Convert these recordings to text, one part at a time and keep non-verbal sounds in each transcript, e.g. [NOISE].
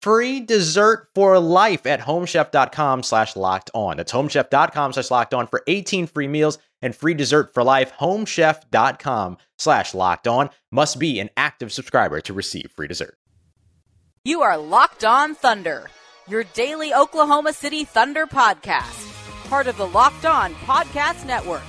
free dessert for life at homechef.com slash locked on. That's homechef.com slash locked on for 18 free meals and free dessert for life. Homechef.com slash locked on must be an active subscriber to receive free dessert. You are Locked On Thunder, your daily Oklahoma City Thunder podcast, part of the Locked On Podcast Network.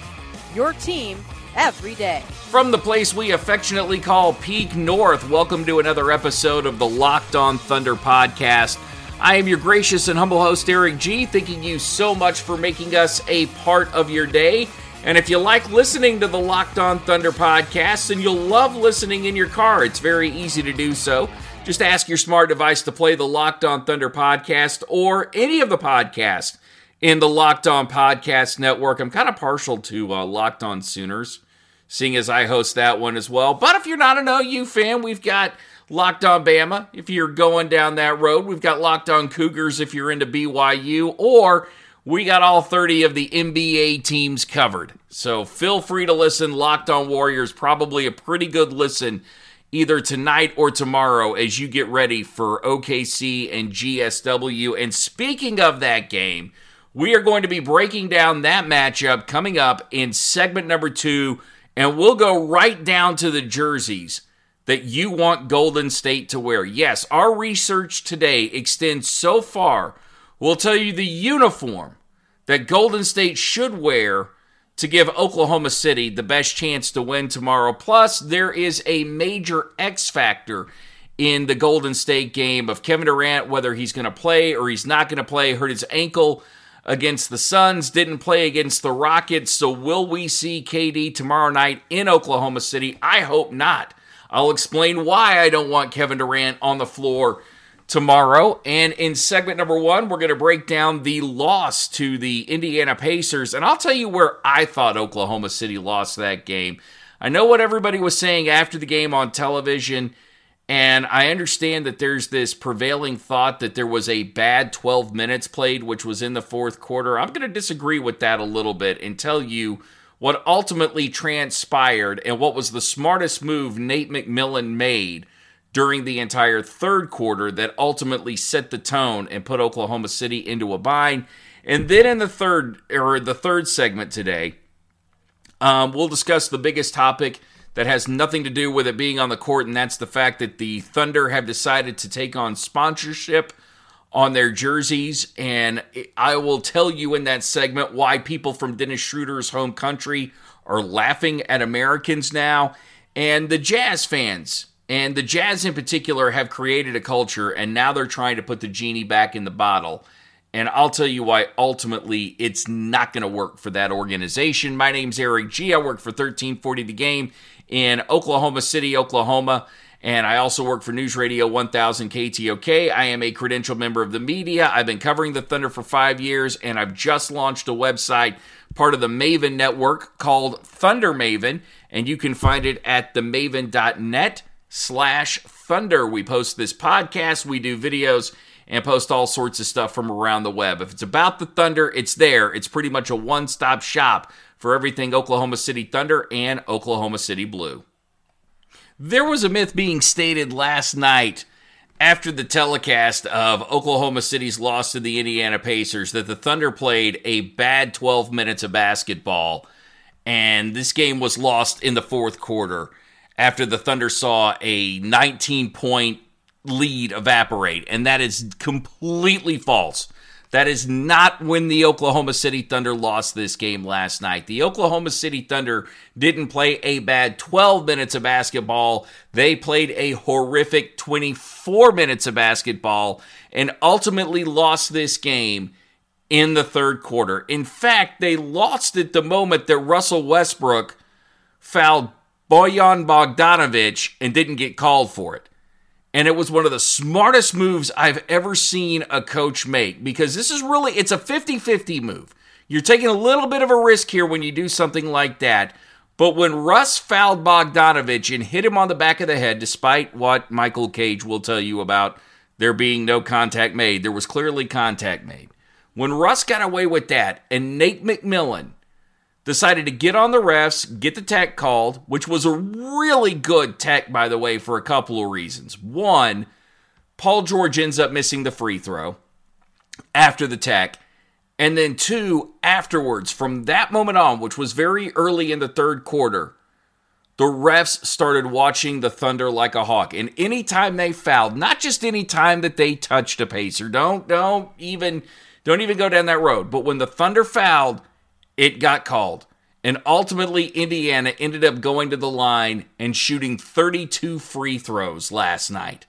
Your team every day. From the place we affectionately call Peak North, welcome to another episode of the Locked On Thunder podcast. I am your gracious and humble host, Eric G. Thanking you so much for making us a part of your day. And if you like listening to the Locked On Thunder podcast and you'll love listening in your car, it's very easy to do so. Just ask your smart device to play the Locked On Thunder podcast or any of the podcasts in the Locked On Podcast Network. I'm kind of partial to uh, Locked On Sooners, seeing as I host that one as well. But if you're not an OU fan, we've got Locked On Bama if you're going down that road. We've got Locked On Cougars if you're into BYU, or we got all 30 of the NBA teams covered. So feel free to listen. Locked On Warriors, probably a pretty good listen either tonight or tomorrow as you get ready for OKC and GSW. And speaking of that game, we are going to be breaking down that matchup coming up in segment number two, and we'll go right down to the jerseys that you want Golden State to wear. Yes, our research today extends so far, we'll tell you the uniform that Golden State should wear to give Oklahoma City the best chance to win tomorrow. Plus, there is a major X factor in the Golden State game of Kevin Durant, whether he's going to play or he's not going to play, hurt his ankle against the Suns, didn't play against the Rockets. So, will we see KD tomorrow night in Oklahoma City? I hope not. I'll explain why I don't want Kevin Durant on the floor tomorrow. And in segment number one, we're going to break down the loss to the Indiana Pacers. And I'll tell you where I thought Oklahoma City lost that game. I know what everybody was saying after the game on television. And I understand that there's this prevailing thought that there was a bad 12 minutes played, which was in the fourth quarter. I'm going to disagree with that a little bit and tell you what ultimately transpired and what was the smartest move Nate McMillan made during the entire third quarter that ultimately set the tone and put Oklahoma City into a bind. And then in the third or the third segment today, um, we'll discuss the biggest topic that has nothing to do with it being on the court, and that's the fact that the Thunder have decided to take on sponsorship on their jerseys. And I will tell you in that segment why people from Dennis Schroeder's home country are laughing at Americans now. And the Jazz fans, and the Jazz in particular, have created a culture, and now they're trying to put the genie back in the bottle. And I'll tell you why ultimately it's not going to work for that organization. My name's Eric G. I work for 1340 The Game in Oklahoma City, Oklahoma. And I also work for News Radio 1000 KTOK. I am a credentialed member of the media. I've been covering the Thunder for five years, and I've just launched a website, part of the Maven network called Thunder Maven. And you can find it at themaven.net slash thunder. We post this podcast, we do videos and post all sorts of stuff from around the web. If it's about the Thunder, it's there. It's pretty much a one stop shop for everything Oklahoma City Thunder and Oklahoma City Blue. There was a myth being stated last night after the telecast of Oklahoma City's loss to the Indiana Pacers that the Thunder played a bad 12 minutes of basketball and this game was lost in the fourth quarter after the Thunder saw a 19 point lead evaporate. And that is completely false. That is not when the Oklahoma City Thunder lost this game last night. The Oklahoma City Thunder didn't play a bad 12 minutes of basketball. They played a horrific 24 minutes of basketball and ultimately lost this game in the third quarter. In fact, they lost it the moment that Russell Westbrook fouled Bojan Bogdanovich and didn't get called for it. And it was one of the smartest moves I've ever seen a coach make because this is really it's a 50-50 move. You're taking a little bit of a risk here when you do something like that. But when Russ fouled Bogdanovich and hit him on the back of the head, despite what Michael Cage will tell you about there being no contact made, there was clearly contact made. When Russ got away with that and Nate McMillan decided to get on the refs, get the tech called, which was a really good tech, by the way, for a couple of reasons. One, Paul George ends up missing the free throw after the tech. And then two, afterwards, from that moment on, which was very early in the third quarter, the refs started watching the Thunder like a hawk. And anytime they fouled, not just any time that they touched a pacer, don't don't even don't even go down that road. But when the Thunder fouled, it got called. And ultimately, Indiana ended up going to the line and shooting 32 free throws last night.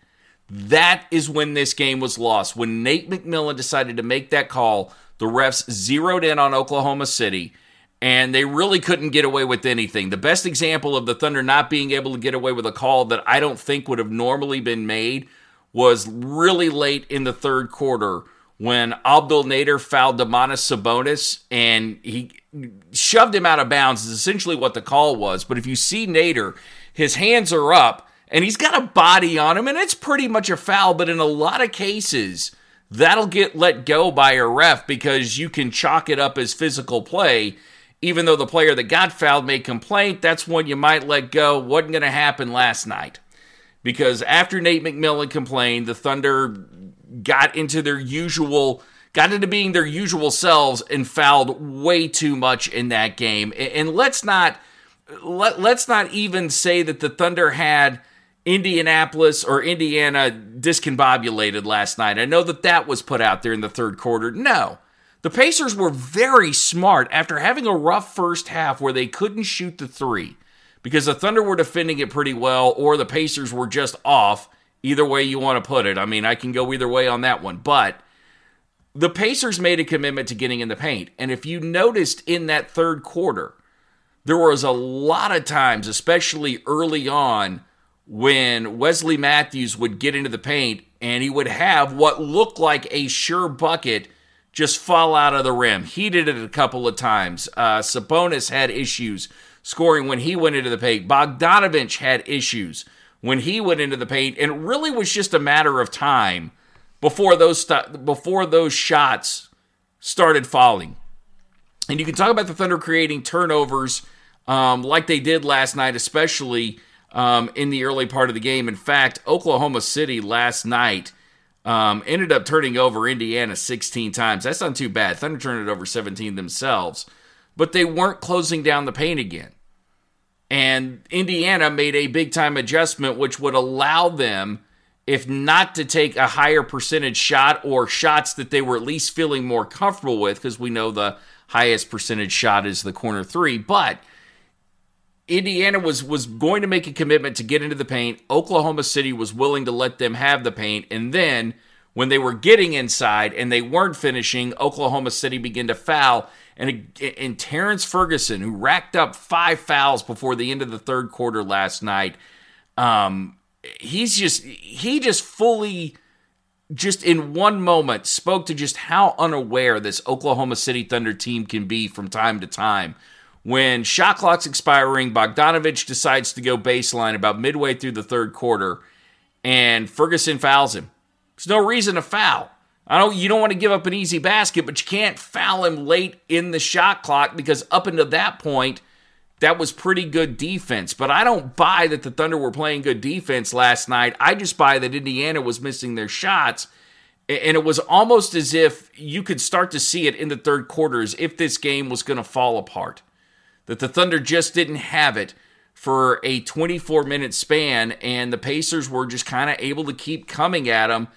That is when this game was lost. When Nate McMillan decided to make that call, the refs zeroed in on Oklahoma City, and they really couldn't get away with anything. The best example of the Thunder not being able to get away with a call that I don't think would have normally been made was really late in the third quarter when Abdel Nader fouled Domantas Sabonis and he shoved him out of bounds, is essentially what the call was. But if you see Nader, his hands are up and he's got a body on him, and it's pretty much a foul. But in a lot of cases, that'll get let go by a ref because you can chalk it up as physical play. Even though the player that got fouled made complaint, that's one you might let go. Wasn't going to happen last night because after Nate McMillan complained, the Thunder got into their usual got into being their usual selves and fouled way too much in that game. And let's not let, let's not even say that the Thunder had Indianapolis or Indiana discombobulated last night. I know that that was put out there in the third quarter. No. The Pacers were very smart after having a rough first half where they couldn't shoot the 3 because the Thunder were defending it pretty well or the Pacers were just off Either way you want to put it. I mean, I can go either way on that one. But the Pacers made a commitment to getting in the paint. And if you noticed in that third quarter, there was a lot of times, especially early on, when Wesley Matthews would get into the paint and he would have what looked like a sure bucket just fall out of the rim. He did it a couple of times. Uh, Sabonis had issues scoring when he went into the paint. Bogdanovich had issues when he went into the paint, and it really was just a matter of time before those st- before those shots started falling. And you can talk about the Thunder creating turnovers um, like they did last night, especially um, in the early part of the game. In fact, Oklahoma City last night um, ended up turning over Indiana 16 times. That's not too bad. Thunder turned it over 17 themselves, but they weren't closing down the paint again. And Indiana made a big time adjustment, which would allow them, if not to take a higher percentage shot or shots that they were at least feeling more comfortable with, because we know the highest percentage shot is the corner three. But Indiana was was going to make a commitment to get into the paint. Oklahoma City was willing to let them have the paint, and then when they were getting inside and they weren't finishing, Oklahoma City began to foul and, and Terrence Ferguson, who racked up five fouls before the end of the third quarter last night, um, he's just he just fully just in one moment spoke to just how unaware this Oklahoma City Thunder team can be from time to time. When shot clock's expiring, Bogdanovich decides to go baseline about midway through the third quarter, and Ferguson fouls him. There's no reason to foul. I don't you don't want to give up an easy basket, but you can't foul him late in the shot clock because up until that point, that was pretty good defense. But I don't buy that the Thunder were playing good defense last night. I just buy that Indiana was missing their shots. And it was almost as if you could start to see it in the third quarters if this game was going to fall apart. That the Thunder just didn't have it for a 24 minute span, and the Pacers were just kind of able to keep coming at them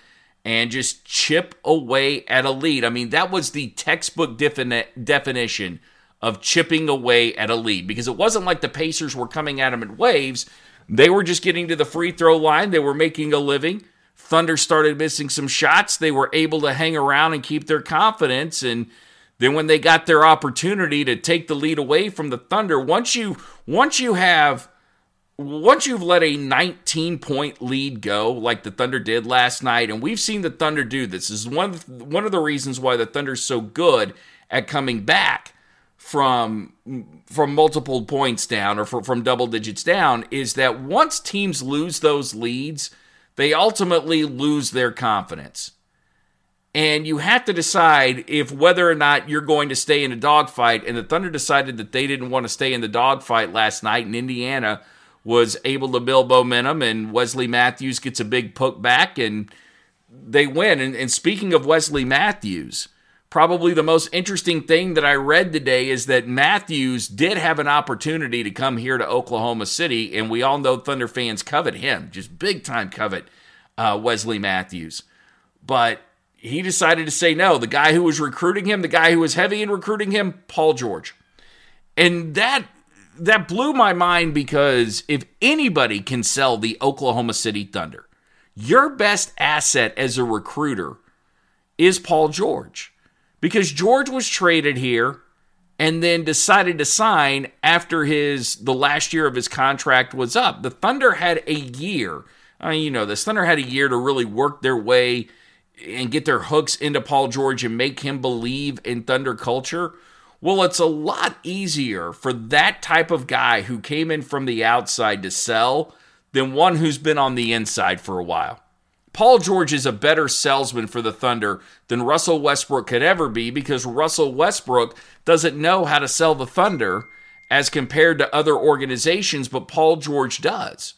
and just chip away at a lead. I mean, that was the textbook defini- definition of chipping away at a lead because it wasn't like the Pacers were coming at them in waves. They were just getting to the free throw line, they were making a living. Thunder started missing some shots. They were able to hang around and keep their confidence. And then when they got their opportunity to take the lead away from the Thunder, once you once you have once you've let a 19 point lead go like the Thunder did last night, and we've seen the Thunder do this, this is one of the, one of the reasons why the Thunder's so good at coming back from from multiple points down or for, from double digits down is that once teams lose those leads, they ultimately lose their confidence. And you have to decide if whether or not you're going to stay in a dogfight. And the Thunder decided that they didn't want to stay in the dogfight last night, in Indiana was able to build momentum, and Wesley Matthews gets a big put back, and they win. And, and speaking of Wesley Matthews, probably the most interesting thing that I read today is that Matthews did have an opportunity to come here to Oklahoma City, and we all know Thunder fans covet him, just big time covet uh, Wesley Matthews. But he decided to say no. The guy who was recruiting him, the guy who was heavy in recruiting him, Paul George. And that that blew my mind because if anybody can sell the Oklahoma City Thunder, your best asset as a recruiter is Paul George. Because George was traded here and then decided to sign after his the last year of his contract was up. The Thunder had a year. Uh, you know, the Thunder had a year to really work their way and get their hooks into Paul George and make him believe in Thunder culture. Well, it's a lot easier for that type of guy who came in from the outside to sell than one who's been on the inside for a while. Paul George is a better salesman for the Thunder than Russell Westbrook could ever be because Russell Westbrook doesn't know how to sell the Thunder as compared to other organizations, but Paul George does.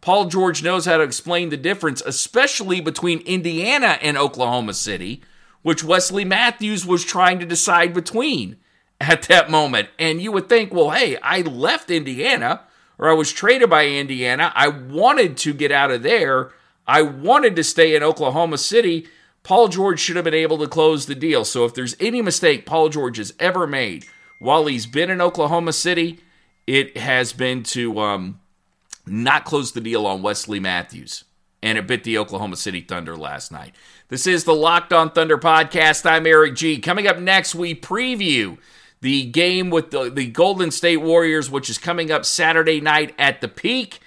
Paul George knows how to explain the difference, especially between Indiana and Oklahoma City, which Wesley Matthews was trying to decide between at that moment. And you would think, well, hey, I left Indiana or I was traded by Indiana. I wanted to get out of there. I wanted to stay in Oklahoma City. Paul George should have been able to close the deal. So if there's any mistake Paul George has ever made while he's been in Oklahoma City, it has been to um, not close the deal on Wesley Matthews. And it bit the Oklahoma City Thunder last night. This is the Locked On Thunder podcast. I'm Eric G. Coming up next, we preview the game with the, the Golden State Warriors, which is coming up Saturday night at the Peake.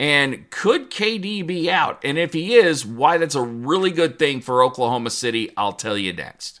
And could KD be out? And if he is, why that's a really good thing for Oklahoma City, I'll tell you next.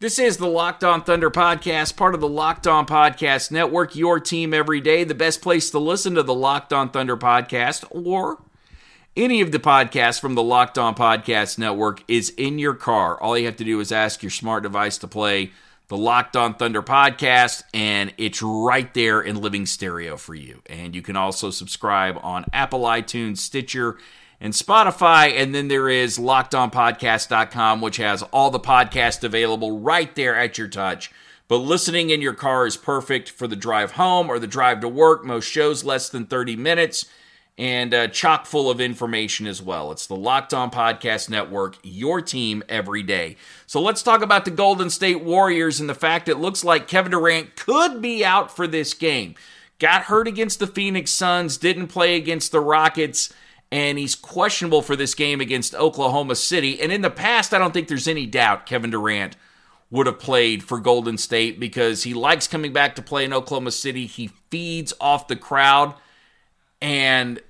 This is the Locked On Thunder podcast, part of the Locked On Podcast Network, your team every day. The best place to listen to the Locked On Thunder podcast or any of the podcasts from the Locked On Podcast Network is in your car. All you have to do is ask your smart device to play the Locked On Thunder podcast, and it's right there in living stereo for you. And you can also subscribe on Apple, iTunes, Stitcher, and Spotify. And then there is lockedonpodcast.com, which has all the podcasts available right there at your touch. But listening in your car is perfect for the drive home or the drive to work. Most shows less than 30 minutes and uh, chock full of information as well. It's the Locked On Podcast Network, your team every day. So let's talk about the Golden State Warriors and the fact it looks like Kevin Durant could be out for this game. Got hurt against the Phoenix Suns, didn't play against the Rockets and he's questionable for this game against Oklahoma City. And in the past, I don't think there's any doubt Kevin Durant would have played for Golden State because he likes coming back to play in Oklahoma City. He feeds off the crowd and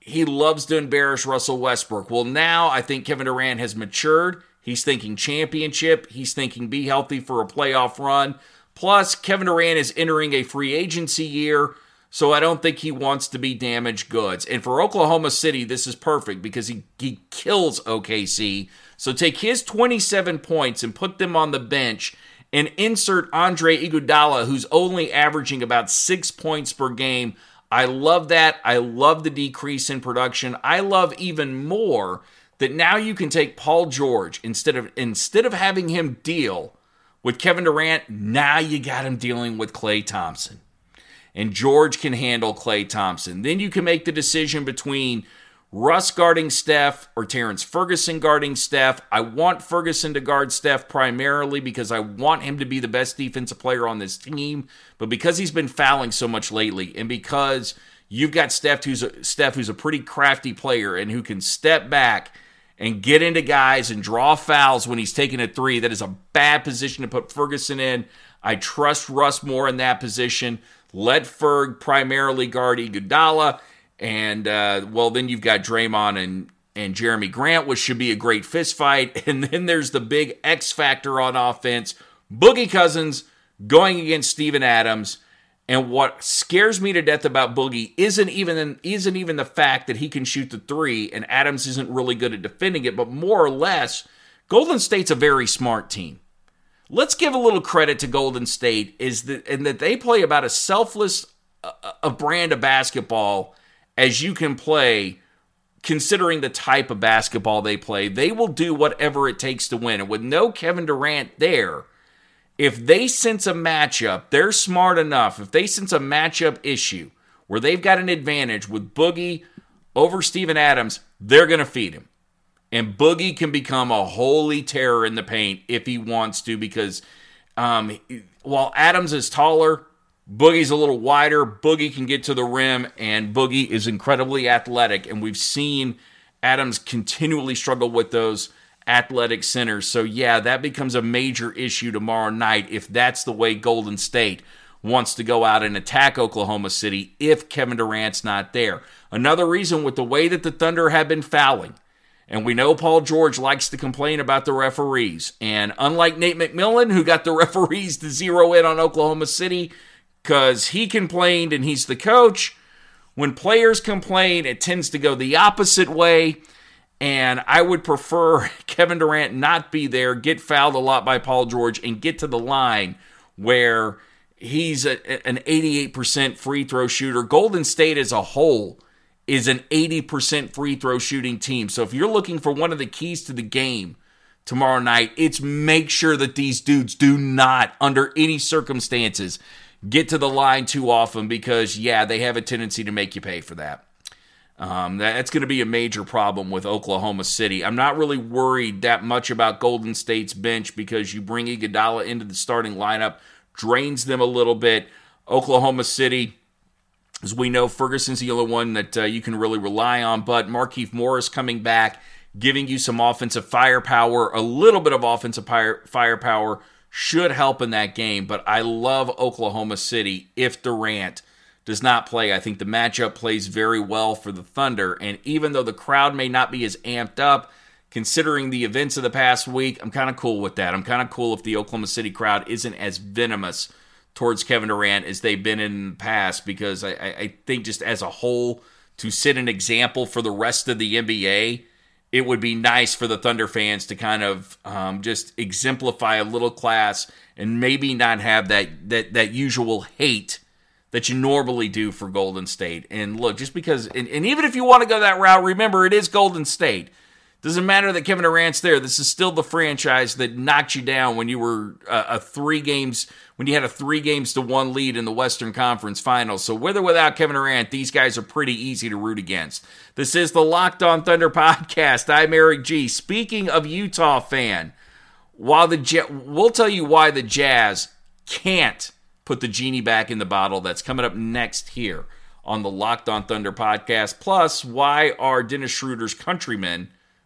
he loves to embarrass Russell Westbrook. Well, now I think Kevin Durant has matured. He's thinking championship. He's thinking be healthy for a playoff run. Plus, Kevin Durant is entering a free agency year, so I don't think he wants to be damaged goods. And for Oklahoma City, this is perfect because he, he kills OKC. So take his 27 points and put them on the bench and insert Andre Iguodala, who's only averaging about six points per game. I love that. I love the decrease in production. I love even more that now you can take Paul George instead of instead of having him deal with Kevin Durant, now you got him dealing with Klay Thompson. And George can handle Klay Thompson. Then you can make the decision between Russ guarding Steph or Terrence Ferguson guarding Steph. I want Ferguson to guard Steph primarily because I want him to be the best defensive player on this team. But because he's been fouling so much lately, and because you've got Steph who's a, Steph who's a pretty crafty player and who can step back and get into guys and draw fouls when he's taking a three, that is a bad position to put Ferguson in. I trust Russ more in that position. Let Ferg primarily guard Iguodala and uh, well, then you've got Draymond and and Jerami Grant, which should be a great fist fight. [LAUGHS] And then there's the big X factor on offense, Boogie Cousins going against Steven Adams. And what scares me to death about Boogie isn't even isn't even the fact that he can shoot the three and Adams isn't really good at defending it, but more or less, Golden State's a very smart team. Let's give a little credit to Golden State is that and that they play about as selfless a, a brand of basketball as you can play considering the type of basketball they play. They will do whatever it takes to win. And with no Kevin Durant there, if they sense a matchup, they're smart enough. If they sense a matchup issue where they've got an advantage with Boogie over Steven Adams, they're going to feed him. And Boogie can become a holy terror in the paint if he wants to, because um, while Adams is taller, Boogie's a little wider. Boogie can get to the rim, and Boogie is incredibly athletic. And we've seen Adams continually struggle with those athletic centers. So, yeah, that becomes a major issue tomorrow night if that's the way Golden State wants to go out and attack Oklahoma City if Kevin Durant's not there. Another reason with the way that the Thunder have been fouling, and we know Paul George likes to complain about the referees. And unlike Nate McMillan, who got the [LAUGHS] referees to zero in on Oklahoma City, because he complained and he's the coach. When players complain, it tends to go the opposite way. And I would prefer [LAUGHS] Kevin Durant not be there, get fouled a lot by Paul George, and get to the line where he's a, an 88% free throw shooter. Golden State as a whole is an 80% free throw shooting team. So if you're looking for one of the keys to the game tomorrow night, it's make sure that these dudes do not, under any circumstances, get to the line too often because, yeah, they have a tendency to make you pay for that. Um, that's going to be a major problem with Oklahoma City. I'm not really worried that much about Golden State's bench because you bring Iguodala into the starting lineup, drains them a little bit. Oklahoma City, as we know, Ferguson's the only one that uh, you can really rely on, but Markieff Morris coming back, giving you some offensive firepower, a little bit of offensive firepower should help in that game. But I love Oklahoma City if Durant does not play. I think the matchup plays very well for the Thunder. And even though the crowd may not be as amped up, considering the events of the past week, I'm kind of cool with that. I'm kind of cool if the Oklahoma City crowd isn't as venomous towards Kevin Durant as they've been in the past because I, I think just as a whole, to set an example for the rest of the NBA it would be nice for the Thunder fans to kind of um, just exemplify a little class and maybe not have that that that usual hate that you normally do for Golden State. And look, just because, and, and even if you want to go that route, remember it is Golden State. Doesn't matter that Kevin Durant's there. This is still the franchise that knocked you down when you were uh, a three games when you had a three games to one lead in the Western Conference Finals. So with or without Kevin Durant, these guys are pretty easy to root against. This is the Locked On Thunder [LAUGHS] podcast. I'm Eric G. Speaking of Utah fan, while the we'll tell you why the Jazz can't put the genie back in the bottle. That's coming up next here on the Locked On Thunder podcast. Plus, why are Dennis Schroeder's countrymen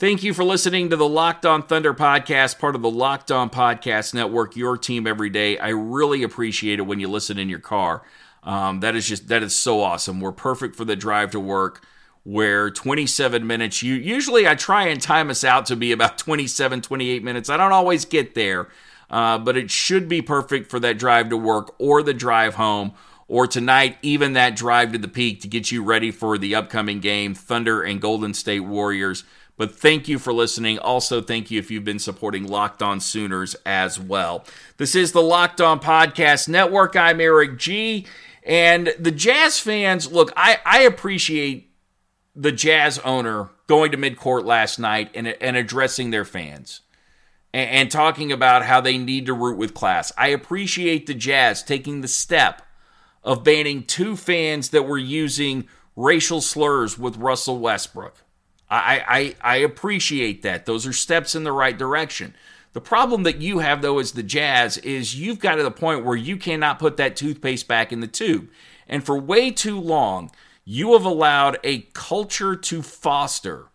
Thank you for listening to the Locked On Thunder podcast, part of the Locked On Podcast Network, your team every day. I really appreciate it when you listen in your car. Um, that is just that is so awesome. We're perfect for the drive to work. Where 27 minutes, you usually I try and time us out to be about [LAUGHS] 27, 28 minutes. I don't always get there, uh, but it should be perfect for that drive to work or the drive home or tonight, even that drive to the Peake to get you ready for the upcoming game, Thunder and Golden State Warriors. But thank you for listening. Also, thank you if you've been supporting Locked On Sooners as well. This is the Locked On Podcast Network. I'm Eric G. And the Jazz fans, look, I, I appreciate the Jazz owner going to midcourt last night and, and addressing their fans and, and talking about how they need to root with class. I appreciate the Jazz taking the step of banning two fans that were using racial slurs with Russell Westbrook. I, I, I appreciate that. Those are steps in the right direction. The problem that you have, though, as the Jazz, is you've got to the point where you cannot put that toothpaste back in the tube. And for way too long, you have allowed a culture to foster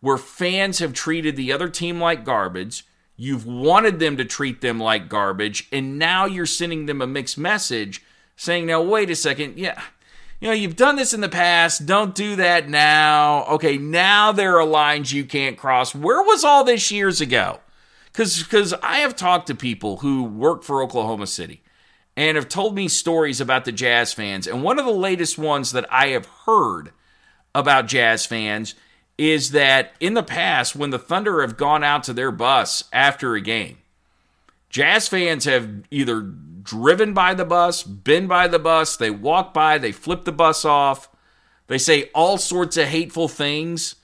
where fans have treated the other team like garbage. You've wanted them to treat them like garbage. And now you're sending them a mixed message saying, now, wait a second. Yeah you know, you've done this in the past. Don't do that now. Okay, now there are lines you can't cross. Where was all this years ago? Because because I have talked to people who work for Oklahoma City and have told me stories about the Jazz fans. And one of the latest ones that I have heard about Jazz fans is that in the past, when the Thunder have gone out to their bus after a game, Jazz fans have either driven by the bus, been by the bus, they walk by, they flip the bus off, they say all sorts of hateful things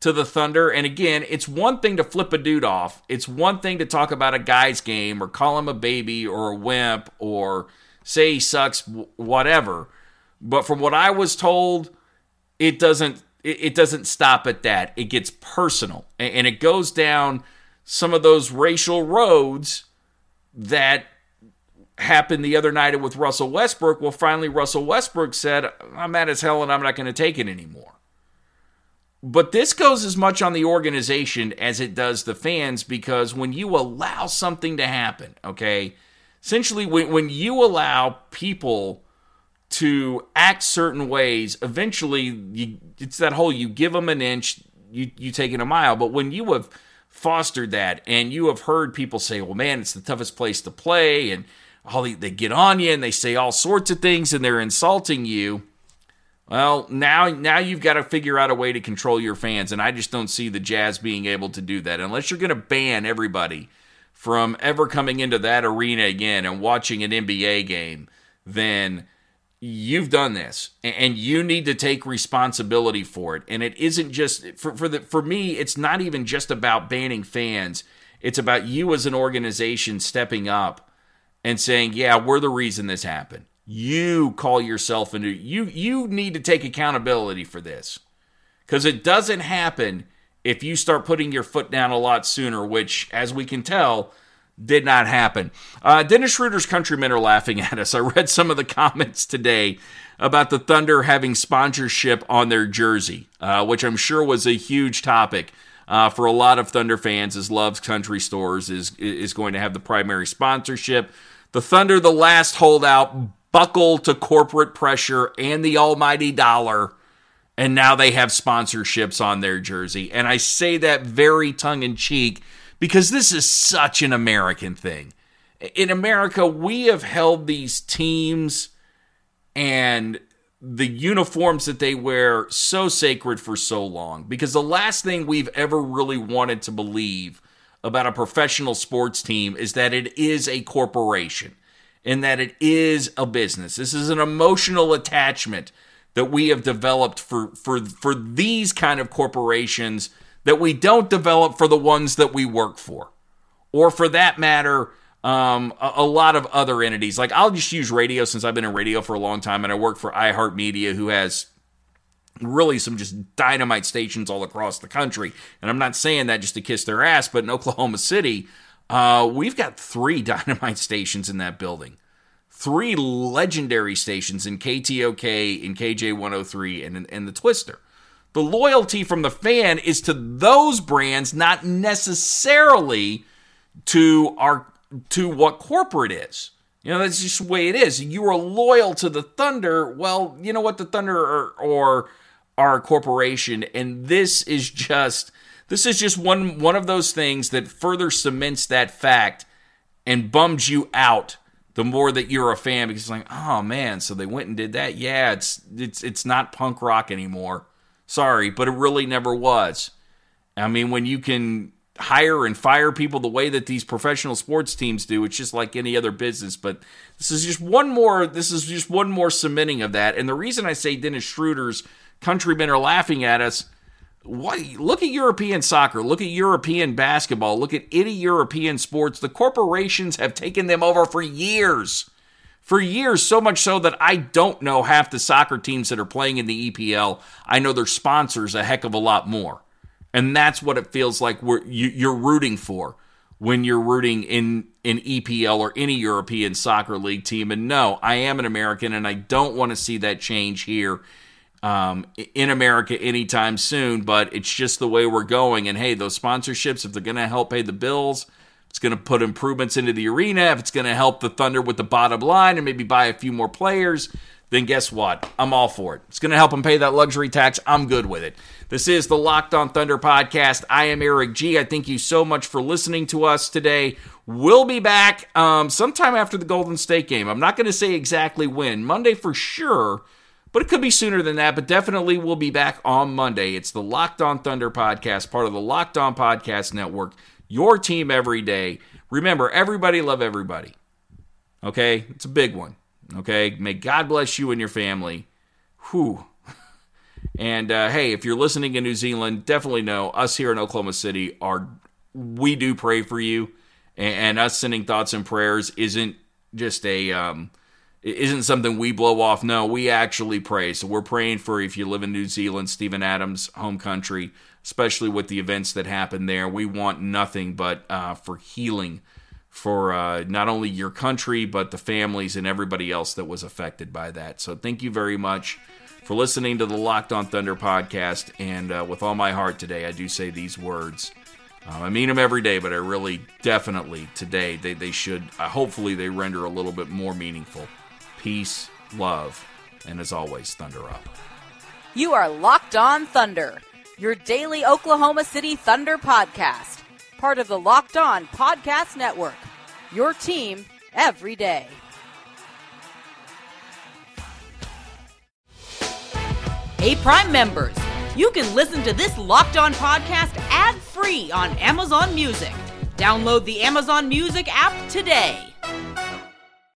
to the Thunder. And again, it's one thing to flip a dude off, it's one thing to talk about a guy's game or call him a baby or a wimp or say he sucks, whatever. But from what I was told, it doesn't it doesn't stop at that. It gets personal and it goes down some of those racial roads that happened the other night with Russell Westbrook. Well, finally, Russell Westbrook said, I'm mad as hell and I'm not going to take it anymore. But this goes as much on the organization as it does the fans because when you allow something to happen, okay, essentially, when, when you allow people to act certain ways, eventually, you, it's that whole you give them an inch, you, you take it a mile. But when you have fostered that and you have heard people say, well, man, it's the toughest place to play, and all they, they get on you and they say all sorts of things and they're insulting you. Well, now now you've got to figure out a way to control your fans, and I just don't see the Jazz being able to do that unless you're going to ban everybody from ever coming into that arena again and watching an NBA game. Then you've done this, and you need to take responsibility for it. And it isn't just for for the for me. It's not even just about banning fans. It's about you as an organization stepping up and saying, "Yeah, we're the reason this happened." You call yourself into you you need to take accountability for this. Cuz it doesn't happen if you start putting your foot down a lot sooner, which as we can tell, did not happen. Uh, Dennis Schroeder's countrymen are laughing [LAUGHS] at us. I read some of the comments today about the Thunder having sponsorship on their jersey, uh, which I'm sure was a huge topic. Uh, for a lot of Thunder fans, as Love's Country Stores is is going to have the primary sponsorship. The Thunder, the last holdout, buckle to corporate pressure and the almighty dollar, and now they have sponsorships on their jersey. And I say that very tongue in cheek because this is such an American thing. In America, we have held these teams and the uniforms that they wear so sacred for so long because the last thing we've ever really wanted to believe about a professional sports team is that it is a corporation and that it is a business. This is an emotional attachment that we have developed for for for these kind of corporations that we don't develop for the ones that we work for or for that matter um, a, a, lot of other entities. Like I'll just use radio since I've been in radio for a long time, and I work for iHeartMedia, who has really some just dynamite stations all across the country. And I'm not saying that just to kiss their ass, but in Oklahoma City, uh, we've got three [LAUGHS] dynamite stations in that building. Three legendary stations in KTOK, in KJ103, and in, the Twister. The loyalty from the fan is to those brands, not necessarily to our to what corporate is. You know, that's just the way it is. You are loyal to the Thunder. Well, you know what? The Thunder or our corporation, and this is just this is just one one of those things that further cements that fact and bums you out the more that you're a fan because it's like, oh man, so they went and did that. Yeah, it's it's it's not punk rock anymore. Sorry, but it really never was. I mean, when you can hire and fire people the way that these professional sports teams do. It's just like any other business. But this is just one more. This is just one more cementing of that. And the reason I say Dennis Schroeder's countrymen are laughing at us. Why, look at European soccer. Look at European basketball. Look at any European sports. The corporations have taken them over for years. For years, so much so that I don't know half the soccer teams that are playing in the EPL. I know their sponsors a heck of a lot more. And that's what it feels like we're, you, are rooting for when you're rooting in an EPL or any European soccer league team. And no, I am an American and I don't want to see that change here um, in America anytime soon, but it's just the way we're going. And hey, those sponsorships, if they're going to help pay the bills, it's going to put improvements into the arena, if it's going to help the Thunder with the bottom line and maybe buy a few more players, then guess what? I'm all for it. It's going to help them pay that luxury tax. I'm good with it. This is the Locked On Thunder podcast. I am Eric G. I thank you so much for listening to us today. We'll be back um, sometime after the Golden State game. I'm not going to say exactly when. Monday for sure, but it could be sooner than that. But definitely we'll be back on Monday. It's the Locked On Thunder podcast, part of the Locked On Podcast Network. Your team every day. Remember, everybody love everybody. Okay? It's a big one. Okay? May God bless you and your family. Whew. [LAUGHS] And uh, hey, if you're listening in New Zealand, definitely know us here in Oklahoma City are we do pray for you, and, and us sending thoughts and prayers isn't just a um, isn't something we blow off. No, we actually pray. So we're praying for if you live in New Zealand, Steven Adams' home country, especially with the events that happened there. We want nothing but uh, for healing for uh, not only your country, but the families and everybody else that was affected by that. So thank you very much for listening to the Locked on Thunder podcast. And uh, with all my heart today, I do say these words. Um, I mean them every day, but I really definitely today they, they should, uh, hopefully, they render a little bit more meaningful. Peace, love, and as always, Thunder up. You are Locked on Thunder, your daily Oklahoma City Thunder podcast, part of the Locked on Podcast Network your team every day. Hey, Prime members, you can listen to this Locked On podcast ad free on Amazon Music. Download the Amazon Music app today.